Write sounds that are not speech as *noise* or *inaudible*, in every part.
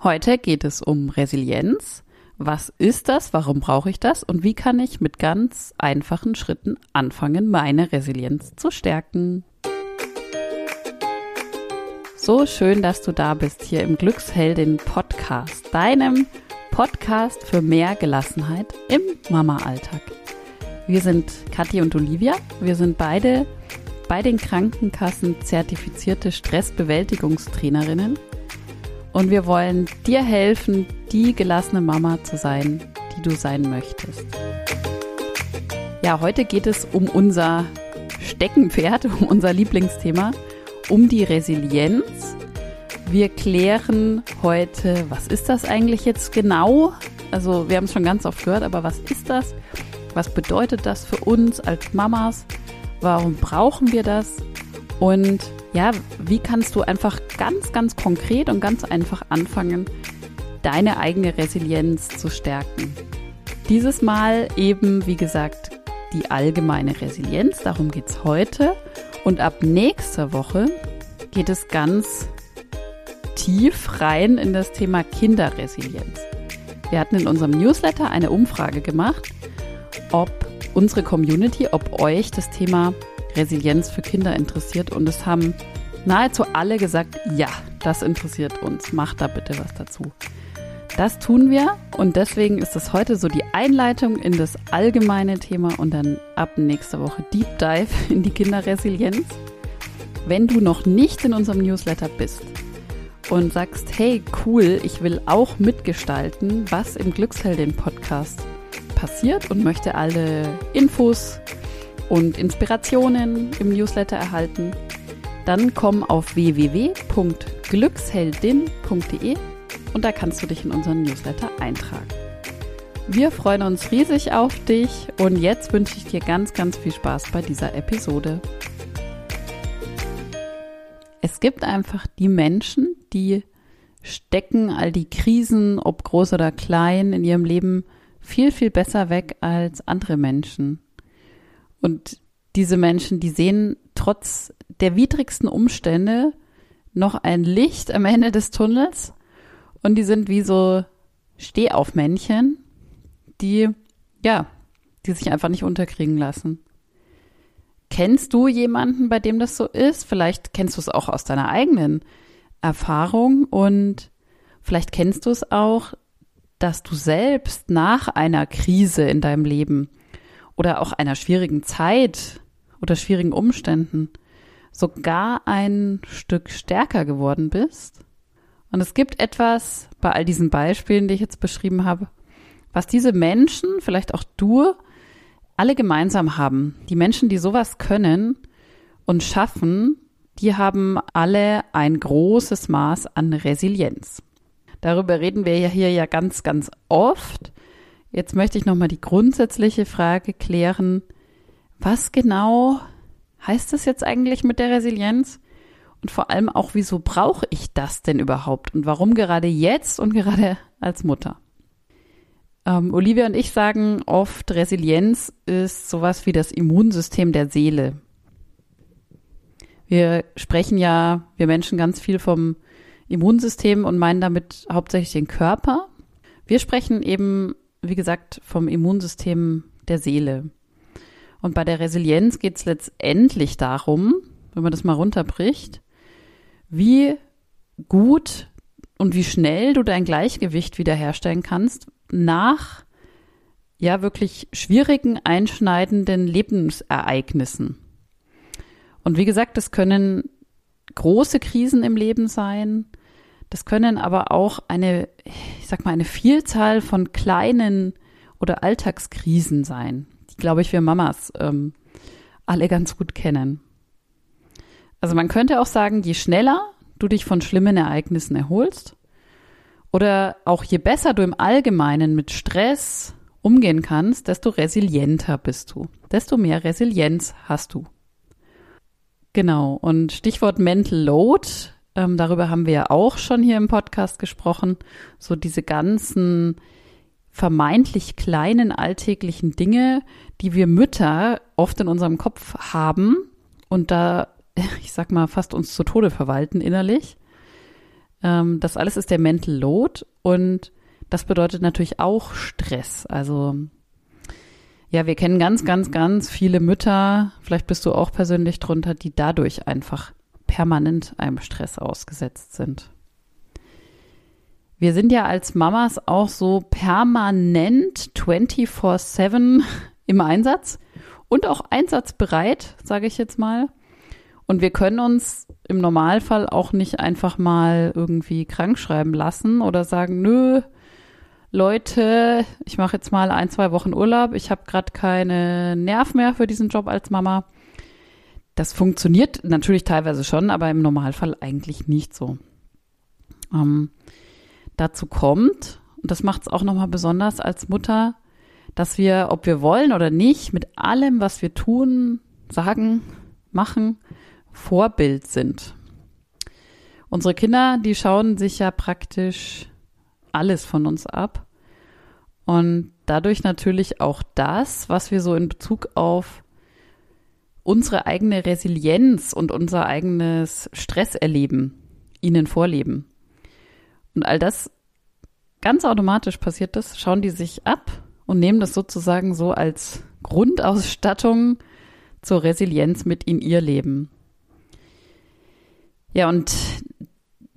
Heute geht es um Resilienz. Was ist das? Warum brauche ich das? Und wie kann ich mit ganz einfachen Schritten anfangen, meine Resilienz zu stärken? So schön, dass du da bist hier im Glücksheldin Podcast, deinem Podcast für mehr Gelassenheit im Mama-Alltag. Wir sind Kathi und Olivia. Wir sind beide bei den Krankenkassen zertifizierte Stressbewältigungstrainerinnen und wir wollen dir helfen, die gelassene Mama zu sein, die du sein möchtest. Ja, heute geht es um unser Steckenpferd, *laughs* um unser Lieblingsthema, um die Resilienz. Wir klären heute, was ist das eigentlich jetzt genau? Also wir haben es schon ganz oft gehört, aber was ist das? Was bedeutet das für uns als Mamas? Warum brauchen wir das? Und ja, wie kannst du einfach ganz, ganz konkret und ganz einfach anfangen, deine eigene Resilienz zu stärken? Dieses Mal eben, wie gesagt, die allgemeine Resilienz, darum geht es heute. Und ab nächster Woche geht es ganz tief rein in das Thema Kinderresilienz. Wir hatten in unserem Newsletter eine Umfrage gemacht, ob unsere Community, ob euch das Thema Resilienz für Kinder interessiert und es haben nahezu alle gesagt, ja, das interessiert uns, macht da bitte was dazu. Das tun wir und deswegen ist es heute so die Einleitung in das allgemeine Thema und dann ab nächster Woche Deep Dive *laughs* in die Kinderresilienz. Wenn du noch nicht in unserem Newsletter bist und sagst, hey cool, ich will auch mitgestalten, was im Glücksheldin Podcast passiert und möchte alle Infos und Inspirationen im Newsletter erhalten, dann komm auf www.glücksheldin.de und da kannst du dich in unseren Newsletter eintragen. Wir freuen uns riesig auf dich und jetzt wünsche ich dir ganz, ganz viel Spaß bei dieser Episode. Es gibt einfach die Menschen, die stecken all die Krisen, ob groß oder klein, in ihrem Leben viel, viel besser weg als andere Menschen. Und diese Menschen, die sehen trotz der widrigsten Umstände noch ein Licht am Ende des Tunnels und die sind wie so Stehaufmännchen, die, ja, die sich einfach nicht unterkriegen lassen. Kennst du jemanden, bei dem das so ist? Vielleicht kennst du es auch aus deiner eigenen Erfahrung und vielleicht kennst du es auch, dass du selbst nach einer Krise in deinem Leben oder auch einer schwierigen Zeit oder schwierigen Umständen sogar ein Stück stärker geworden bist. Und es gibt etwas bei all diesen Beispielen, die ich jetzt beschrieben habe, was diese Menschen, vielleicht auch du, alle gemeinsam haben. Die Menschen, die sowas können und schaffen, die haben alle ein großes Maß an Resilienz. Darüber reden wir ja hier ja ganz, ganz oft. Jetzt möchte ich nochmal die grundsätzliche Frage klären. Was genau heißt das jetzt eigentlich mit der Resilienz? Und vor allem auch, wieso brauche ich das denn überhaupt? Und warum gerade jetzt und gerade als Mutter? Ähm, Olivia und ich sagen oft, Resilienz ist sowas wie das Immunsystem der Seele. Wir sprechen ja, wir Menschen ganz viel vom Immunsystem und meinen damit hauptsächlich den Körper. Wir sprechen eben wie gesagt, vom Immunsystem der Seele. Und bei der Resilienz geht es letztendlich darum, wenn man das mal runterbricht, wie gut und wie schnell du dein Gleichgewicht wiederherstellen kannst nach ja wirklich schwierigen, einschneidenden Lebensereignissen. Und wie gesagt, das können große Krisen im Leben sein, das können aber auch eine, ich sag mal, eine Vielzahl von kleinen oder Alltagskrisen sein, die, glaube ich, wir Mamas ähm, alle ganz gut kennen. Also man könnte auch sagen, je schneller du dich von schlimmen Ereignissen erholst oder auch je besser du im Allgemeinen mit Stress umgehen kannst, desto resilienter bist du, desto mehr Resilienz hast du. Genau, und Stichwort Mental Load ähm, darüber haben wir ja auch schon hier im Podcast gesprochen. So diese ganzen vermeintlich kleinen alltäglichen Dinge, die wir Mütter oft in unserem Kopf haben und da, *laughs* ich sag mal, fast uns zu Tode verwalten innerlich. Ähm, das alles ist der Mental Load und das bedeutet natürlich auch Stress. Also ja, wir kennen ganz, ganz, ganz viele Mütter, vielleicht bist du auch persönlich drunter, die dadurch einfach permanent einem Stress ausgesetzt sind. Wir sind ja als Mamas auch so permanent 24/7 im Einsatz und auch einsatzbereit, sage ich jetzt mal. Und wir können uns im Normalfall auch nicht einfach mal irgendwie krank schreiben lassen oder sagen, nö, Leute, ich mache jetzt mal ein, zwei Wochen Urlaub, ich habe gerade keine Nerv mehr für diesen Job als Mama. Das funktioniert natürlich teilweise schon, aber im Normalfall eigentlich nicht so. Ähm, dazu kommt, und das macht es auch nochmal besonders als Mutter, dass wir, ob wir wollen oder nicht, mit allem, was wir tun, sagen, machen, Vorbild sind. Unsere Kinder, die schauen sich ja praktisch alles von uns ab. Und dadurch natürlich auch das, was wir so in Bezug auf unsere eigene Resilienz und unser eigenes Stresserleben ihnen vorleben. Und all das ganz automatisch passiert das, schauen die sich ab und nehmen das sozusagen so als Grundausstattung zur Resilienz mit in ihr Leben. Ja, und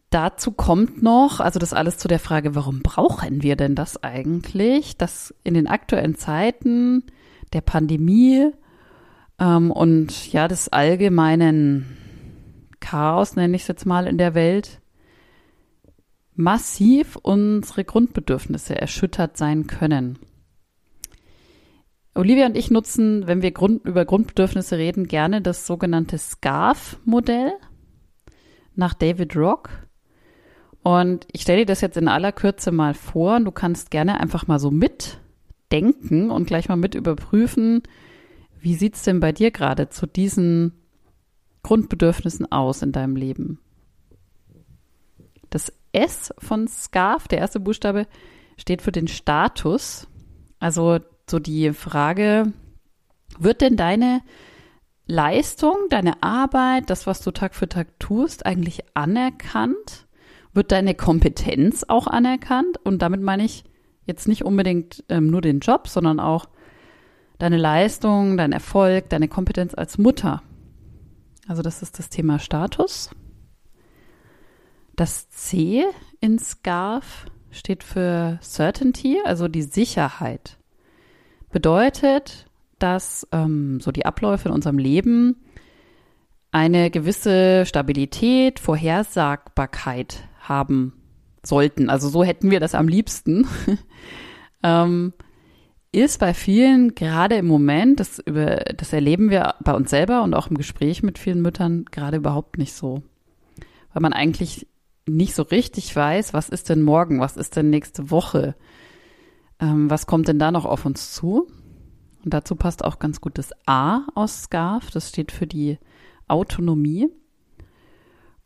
dazu kommt noch, also das alles zu der Frage, warum brauchen wir denn das eigentlich, dass in den aktuellen Zeiten der Pandemie ähm, und ja des allgemeinen Chaos, nenne ich es jetzt mal, in der Welt, massiv unsere Grundbedürfnisse erschüttert sein können. Olivia und ich nutzen, wenn wir Grund, über Grundbedürfnisse reden, gerne das sogenannte SCARF-Modell nach David Rock. Und ich stelle dir das jetzt in aller Kürze mal vor du kannst gerne einfach mal so mitdenken und gleich mal mit überprüfen, wie sieht es denn bei dir gerade zu diesen Grundbedürfnissen aus in deinem Leben? Das S von SCARF, der erste Buchstabe, steht für den Status. Also so die Frage, wird denn deine Leistung, deine Arbeit, das, was du Tag für Tag tust, eigentlich anerkannt? Wird deine Kompetenz auch anerkannt? Und damit meine ich jetzt nicht unbedingt ähm, nur den Job, sondern auch deine Leistung, dein Erfolg, deine Kompetenz als Mutter. Also das ist das Thema Status. Das C in SCARF steht für Certainty, also die Sicherheit. Bedeutet, dass ähm, so die Abläufe in unserem Leben eine gewisse Stabilität, Vorhersagbarkeit haben sollten. Also so hätten wir das am liebsten. *laughs* ähm, ist bei vielen gerade im Moment, das, über, das erleben wir bei uns selber und auch im Gespräch mit vielen Müttern gerade überhaupt nicht so. Weil man eigentlich nicht so richtig weiß, was ist denn morgen, was ist denn nächste Woche, ähm, was kommt denn da noch auf uns zu. Und dazu passt auch ganz gut das A aus SCARF, das steht für die Autonomie.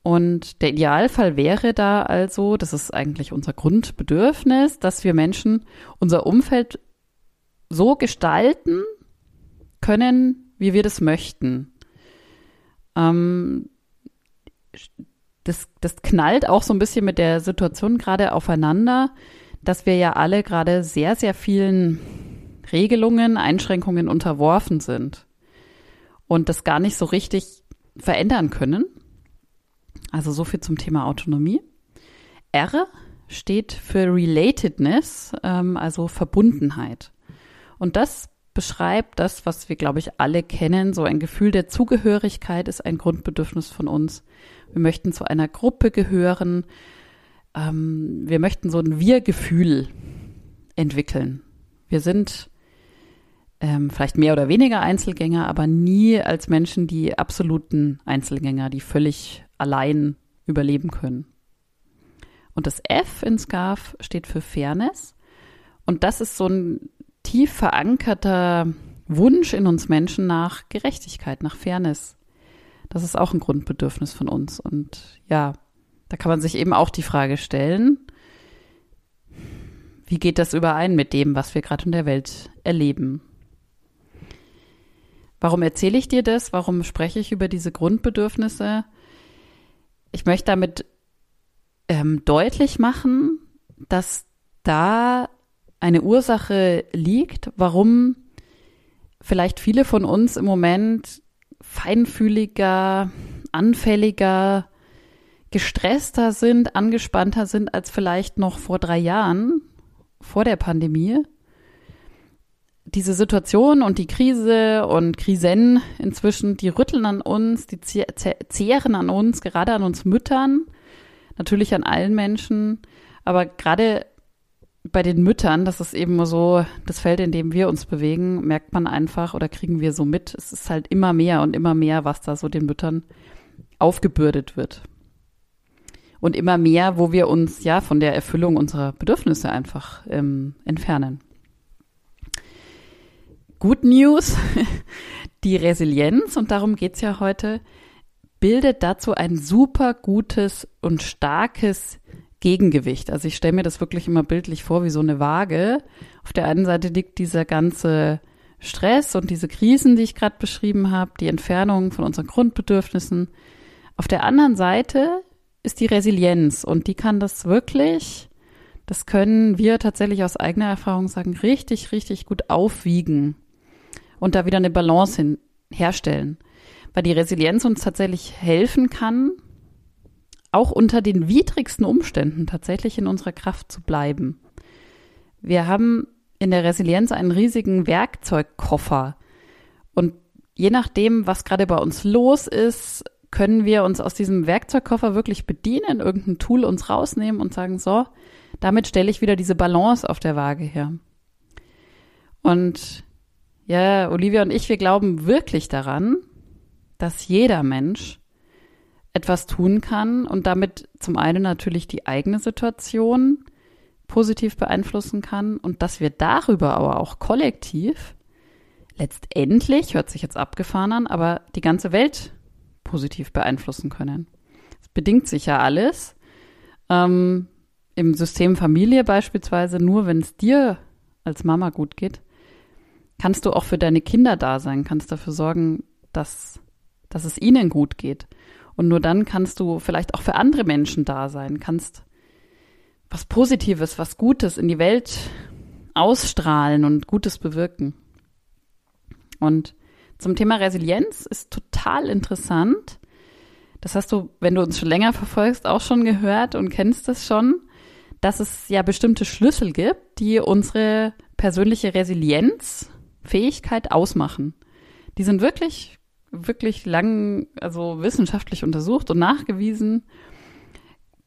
Und der Idealfall wäre da also, das ist eigentlich unser Grundbedürfnis, dass wir Menschen unser Umfeld so gestalten können, wie wir das möchten. Ähm, das, das knallt auch so ein bisschen mit der Situation gerade aufeinander, dass wir ja alle gerade sehr, sehr vielen Regelungen, Einschränkungen unterworfen sind und das gar nicht so richtig verändern können. Also so viel zum Thema Autonomie. R steht für Relatedness, ähm, also Verbundenheit. Und das beschreibt das, was wir, glaube ich, alle kennen. So ein Gefühl der Zugehörigkeit ist ein Grundbedürfnis von uns. Wir möchten zu einer Gruppe gehören. Ähm, wir möchten so ein Wir-Gefühl entwickeln. Wir sind ähm, vielleicht mehr oder weniger Einzelgänger, aber nie als Menschen die absoluten Einzelgänger, die völlig allein überleben können. Und das F in SCARF steht für Fairness. Und das ist so ein tief verankerter Wunsch in uns Menschen nach Gerechtigkeit, nach Fairness. Das ist auch ein Grundbedürfnis von uns. Und ja, da kann man sich eben auch die Frage stellen, wie geht das überein mit dem, was wir gerade in der Welt erleben? Warum erzähle ich dir das? Warum spreche ich über diese Grundbedürfnisse? Ich möchte damit ähm, deutlich machen, dass da eine Ursache liegt, warum vielleicht viele von uns im Moment feinfühliger, anfälliger, gestresster sind, angespannter sind als vielleicht noch vor drei Jahren, vor der Pandemie. Diese Situation und die Krise und Krisen inzwischen, die rütteln an uns, die zehren an uns, gerade an uns Müttern, natürlich an allen Menschen, aber gerade bei den Müttern, das ist eben so das Feld, in dem wir uns bewegen, merkt man einfach oder kriegen wir so mit, es ist halt immer mehr und immer mehr, was da so den Müttern aufgebürdet wird. Und immer mehr, wo wir uns ja von der Erfüllung unserer Bedürfnisse einfach ähm, entfernen. Good News, *laughs* die Resilienz, und darum geht's ja heute, bildet dazu ein super gutes und starkes Gegengewicht. Also ich stelle mir das wirklich immer bildlich vor wie so eine Waage. Auf der einen Seite liegt dieser ganze Stress und diese Krisen, die ich gerade beschrieben habe, die Entfernung von unseren Grundbedürfnissen. Auf der anderen Seite ist die Resilienz und die kann das wirklich, das können wir tatsächlich aus eigener Erfahrung sagen, richtig, richtig gut aufwiegen und da wieder eine Balance hin, herstellen. Weil die Resilienz uns tatsächlich helfen kann, auch unter den widrigsten Umständen tatsächlich in unserer Kraft zu bleiben. Wir haben in der Resilienz einen riesigen Werkzeugkoffer. Und je nachdem, was gerade bei uns los ist, können wir uns aus diesem Werkzeugkoffer wirklich bedienen, irgendein Tool uns rausnehmen und sagen, so, damit stelle ich wieder diese Balance auf der Waage her. Und ja, Olivia und ich, wir glauben wirklich daran, dass jeder Mensch etwas tun kann und damit zum einen natürlich die eigene Situation positiv beeinflussen kann und dass wir darüber aber auch kollektiv letztendlich, hört sich jetzt abgefahren an, aber die ganze Welt positiv beeinflussen können. Es bedingt sich ja alles. Ähm, Im System Familie beispielsweise, nur wenn es dir als Mama gut geht, kannst du auch für deine Kinder da sein, kannst dafür sorgen, dass, dass es ihnen gut geht. Und nur dann kannst du vielleicht auch für andere Menschen da sein, kannst was Positives, was Gutes in die Welt ausstrahlen und Gutes bewirken. Und zum Thema Resilienz ist total interessant. Das hast du, wenn du uns schon länger verfolgst, auch schon gehört und kennst es schon, dass es ja bestimmte Schlüssel gibt, die unsere persönliche Resilienzfähigkeit ausmachen. Die sind wirklich wirklich lang, also wissenschaftlich untersucht und nachgewiesen.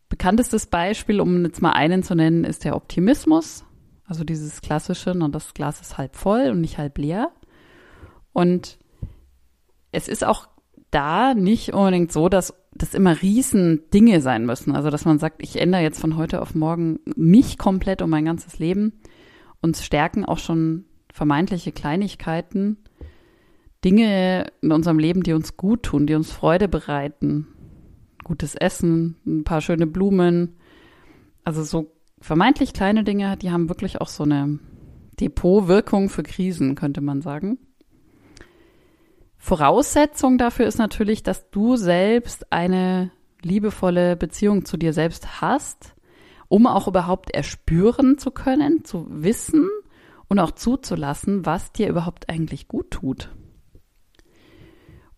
Bekanntestes Beispiel, um jetzt mal einen zu nennen, ist der Optimismus. Also dieses klassische, und das Glas ist halb voll und nicht halb leer. Und es ist auch da nicht unbedingt so, dass das immer riesen Dinge sein müssen. Also, dass man sagt, ich ändere jetzt von heute auf morgen mich komplett um mein ganzes Leben. Uns stärken auch schon vermeintliche Kleinigkeiten Dinge in unserem Leben, die uns gut tun, die uns Freude bereiten. Gutes Essen, ein paar schöne Blumen. Also so vermeintlich kleine Dinge, die haben wirklich auch so eine Depotwirkung für Krisen, könnte man sagen. Voraussetzung dafür ist natürlich, dass du selbst eine liebevolle Beziehung zu dir selbst hast, um auch überhaupt erspüren zu können, zu wissen und auch zuzulassen, was dir überhaupt eigentlich gut tut.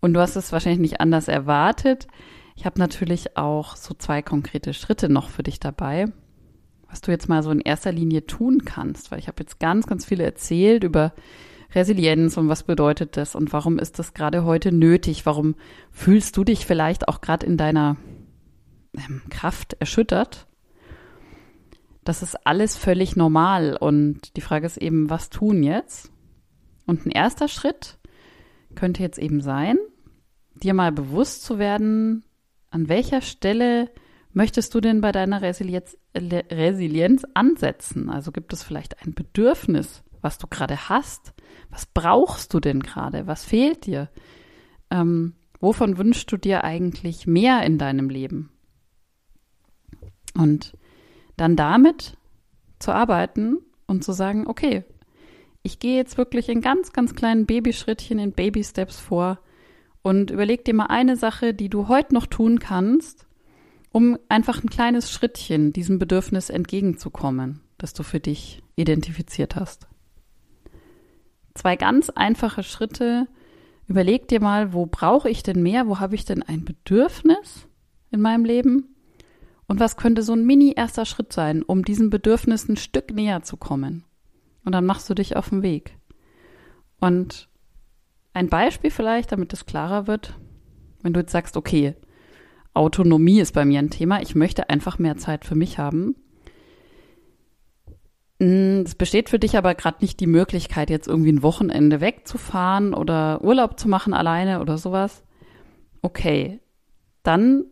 Und du hast es wahrscheinlich nicht anders erwartet. Ich habe natürlich auch so zwei konkrete Schritte noch für dich dabei, was du jetzt mal so in erster Linie tun kannst, weil ich habe jetzt ganz, ganz viele erzählt über Resilienz und was bedeutet das und warum ist das gerade heute nötig? Warum fühlst du dich vielleicht auch gerade in deiner ähm, Kraft erschüttert? Das ist alles völlig normal und die Frage ist eben, was tun jetzt? Und ein erster Schritt könnte jetzt eben sein, dir mal bewusst zu werden, an welcher Stelle möchtest du denn bei deiner Resilienz, Resilienz ansetzen? Also gibt es vielleicht ein Bedürfnis, was du gerade hast? Was brauchst du denn gerade? Was fehlt dir? Ähm, wovon wünschst du dir eigentlich mehr in deinem Leben? Und dann damit zu arbeiten und zu sagen, okay, ich gehe jetzt wirklich in ganz, ganz kleinen Babyschrittchen, in Baby-Steps vor und überleg dir mal eine Sache, die du heute noch tun kannst, um einfach ein kleines Schrittchen diesem Bedürfnis entgegenzukommen, das du für dich identifiziert hast. Zwei ganz einfache Schritte. Überleg dir mal, wo brauche ich denn mehr? Wo habe ich denn ein Bedürfnis in meinem Leben? Und was könnte so ein mini erster Schritt sein, um diesem Bedürfnis ein Stück näher zu kommen? Und dann machst du dich auf den Weg. Und ein Beispiel vielleicht, damit es klarer wird, wenn du jetzt sagst, okay, Autonomie ist bei mir ein Thema, ich möchte einfach mehr Zeit für mich haben. Hm, es besteht für dich aber gerade nicht die Möglichkeit, jetzt irgendwie ein Wochenende wegzufahren oder Urlaub zu machen alleine oder sowas. Okay, dann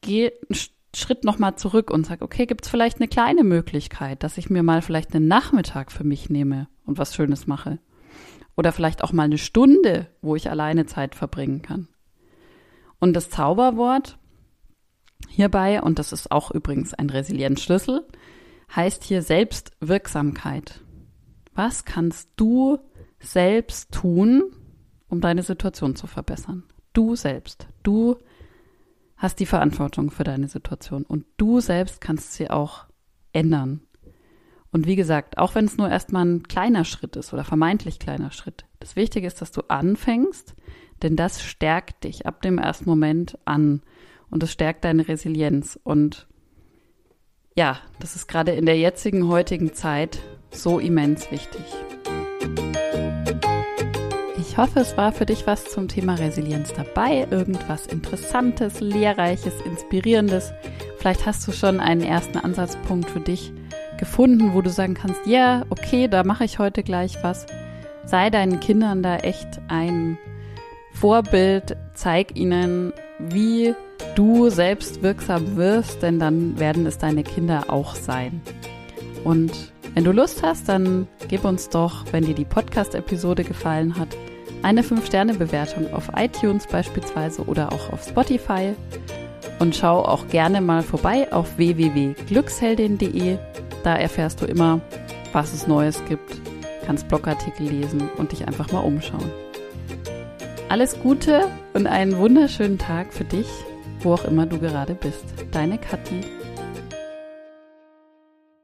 geh einen Schritt nochmal zurück und sag, okay, gibt es vielleicht eine kleine Möglichkeit, dass ich mir mal vielleicht einen Nachmittag für mich nehme und was Schönes mache. Oder vielleicht auch mal eine Stunde, wo ich alleine Zeit verbringen kann. Und das Zauberwort hierbei, und das ist auch übrigens ein Resilienzschlüssel, heißt hier Selbstwirksamkeit. Was kannst du selbst tun, um deine Situation zu verbessern? Du selbst. Du hast die Verantwortung für deine Situation und du selbst kannst sie auch ändern. Und wie gesagt, auch wenn es nur erstmal ein kleiner Schritt ist oder vermeintlich kleiner Schritt, das Wichtige ist, dass du anfängst, denn das stärkt dich ab dem ersten Moment an und es stärkt deine Resilienz. Und ja, das ist gerade in der jetzigen, heutigen Zeit so immens wichtig. Ich hoffe, es war für dich was zum Thema Resilienz dabei, irgendwas Interessantes, Lehrreiches, Inspirierendes. Vielleicht hast du schon einen ersten Ansatzpunkt für dich gefunden, wo du sagen kannst, ja, okay, da mache ich heute gleich was. Sei deinen Kindern da echt ein Vorbild, zeig ihnen, wie du selbst wirksam wirst, denn dann werden es deine Kinder auch sein. Und wenn du Lust hast, dann gib uns doch, wenn dir die Podcast-Episode gefallen hat, eine 5-Sterne-Bewertung auf iTunes beispielsweise oder auch auf Spotify. Und schau auch gerne mal vorbei auf www.glücksheldin.de. Da erfährst du immer, was es Neues gibt, kannst Blogartikel lesen und dich einfach mal umschauen. Alles Gute und einen wunderschönen Tag für dich, wo auch immer du gerade bist. Deine Kathi.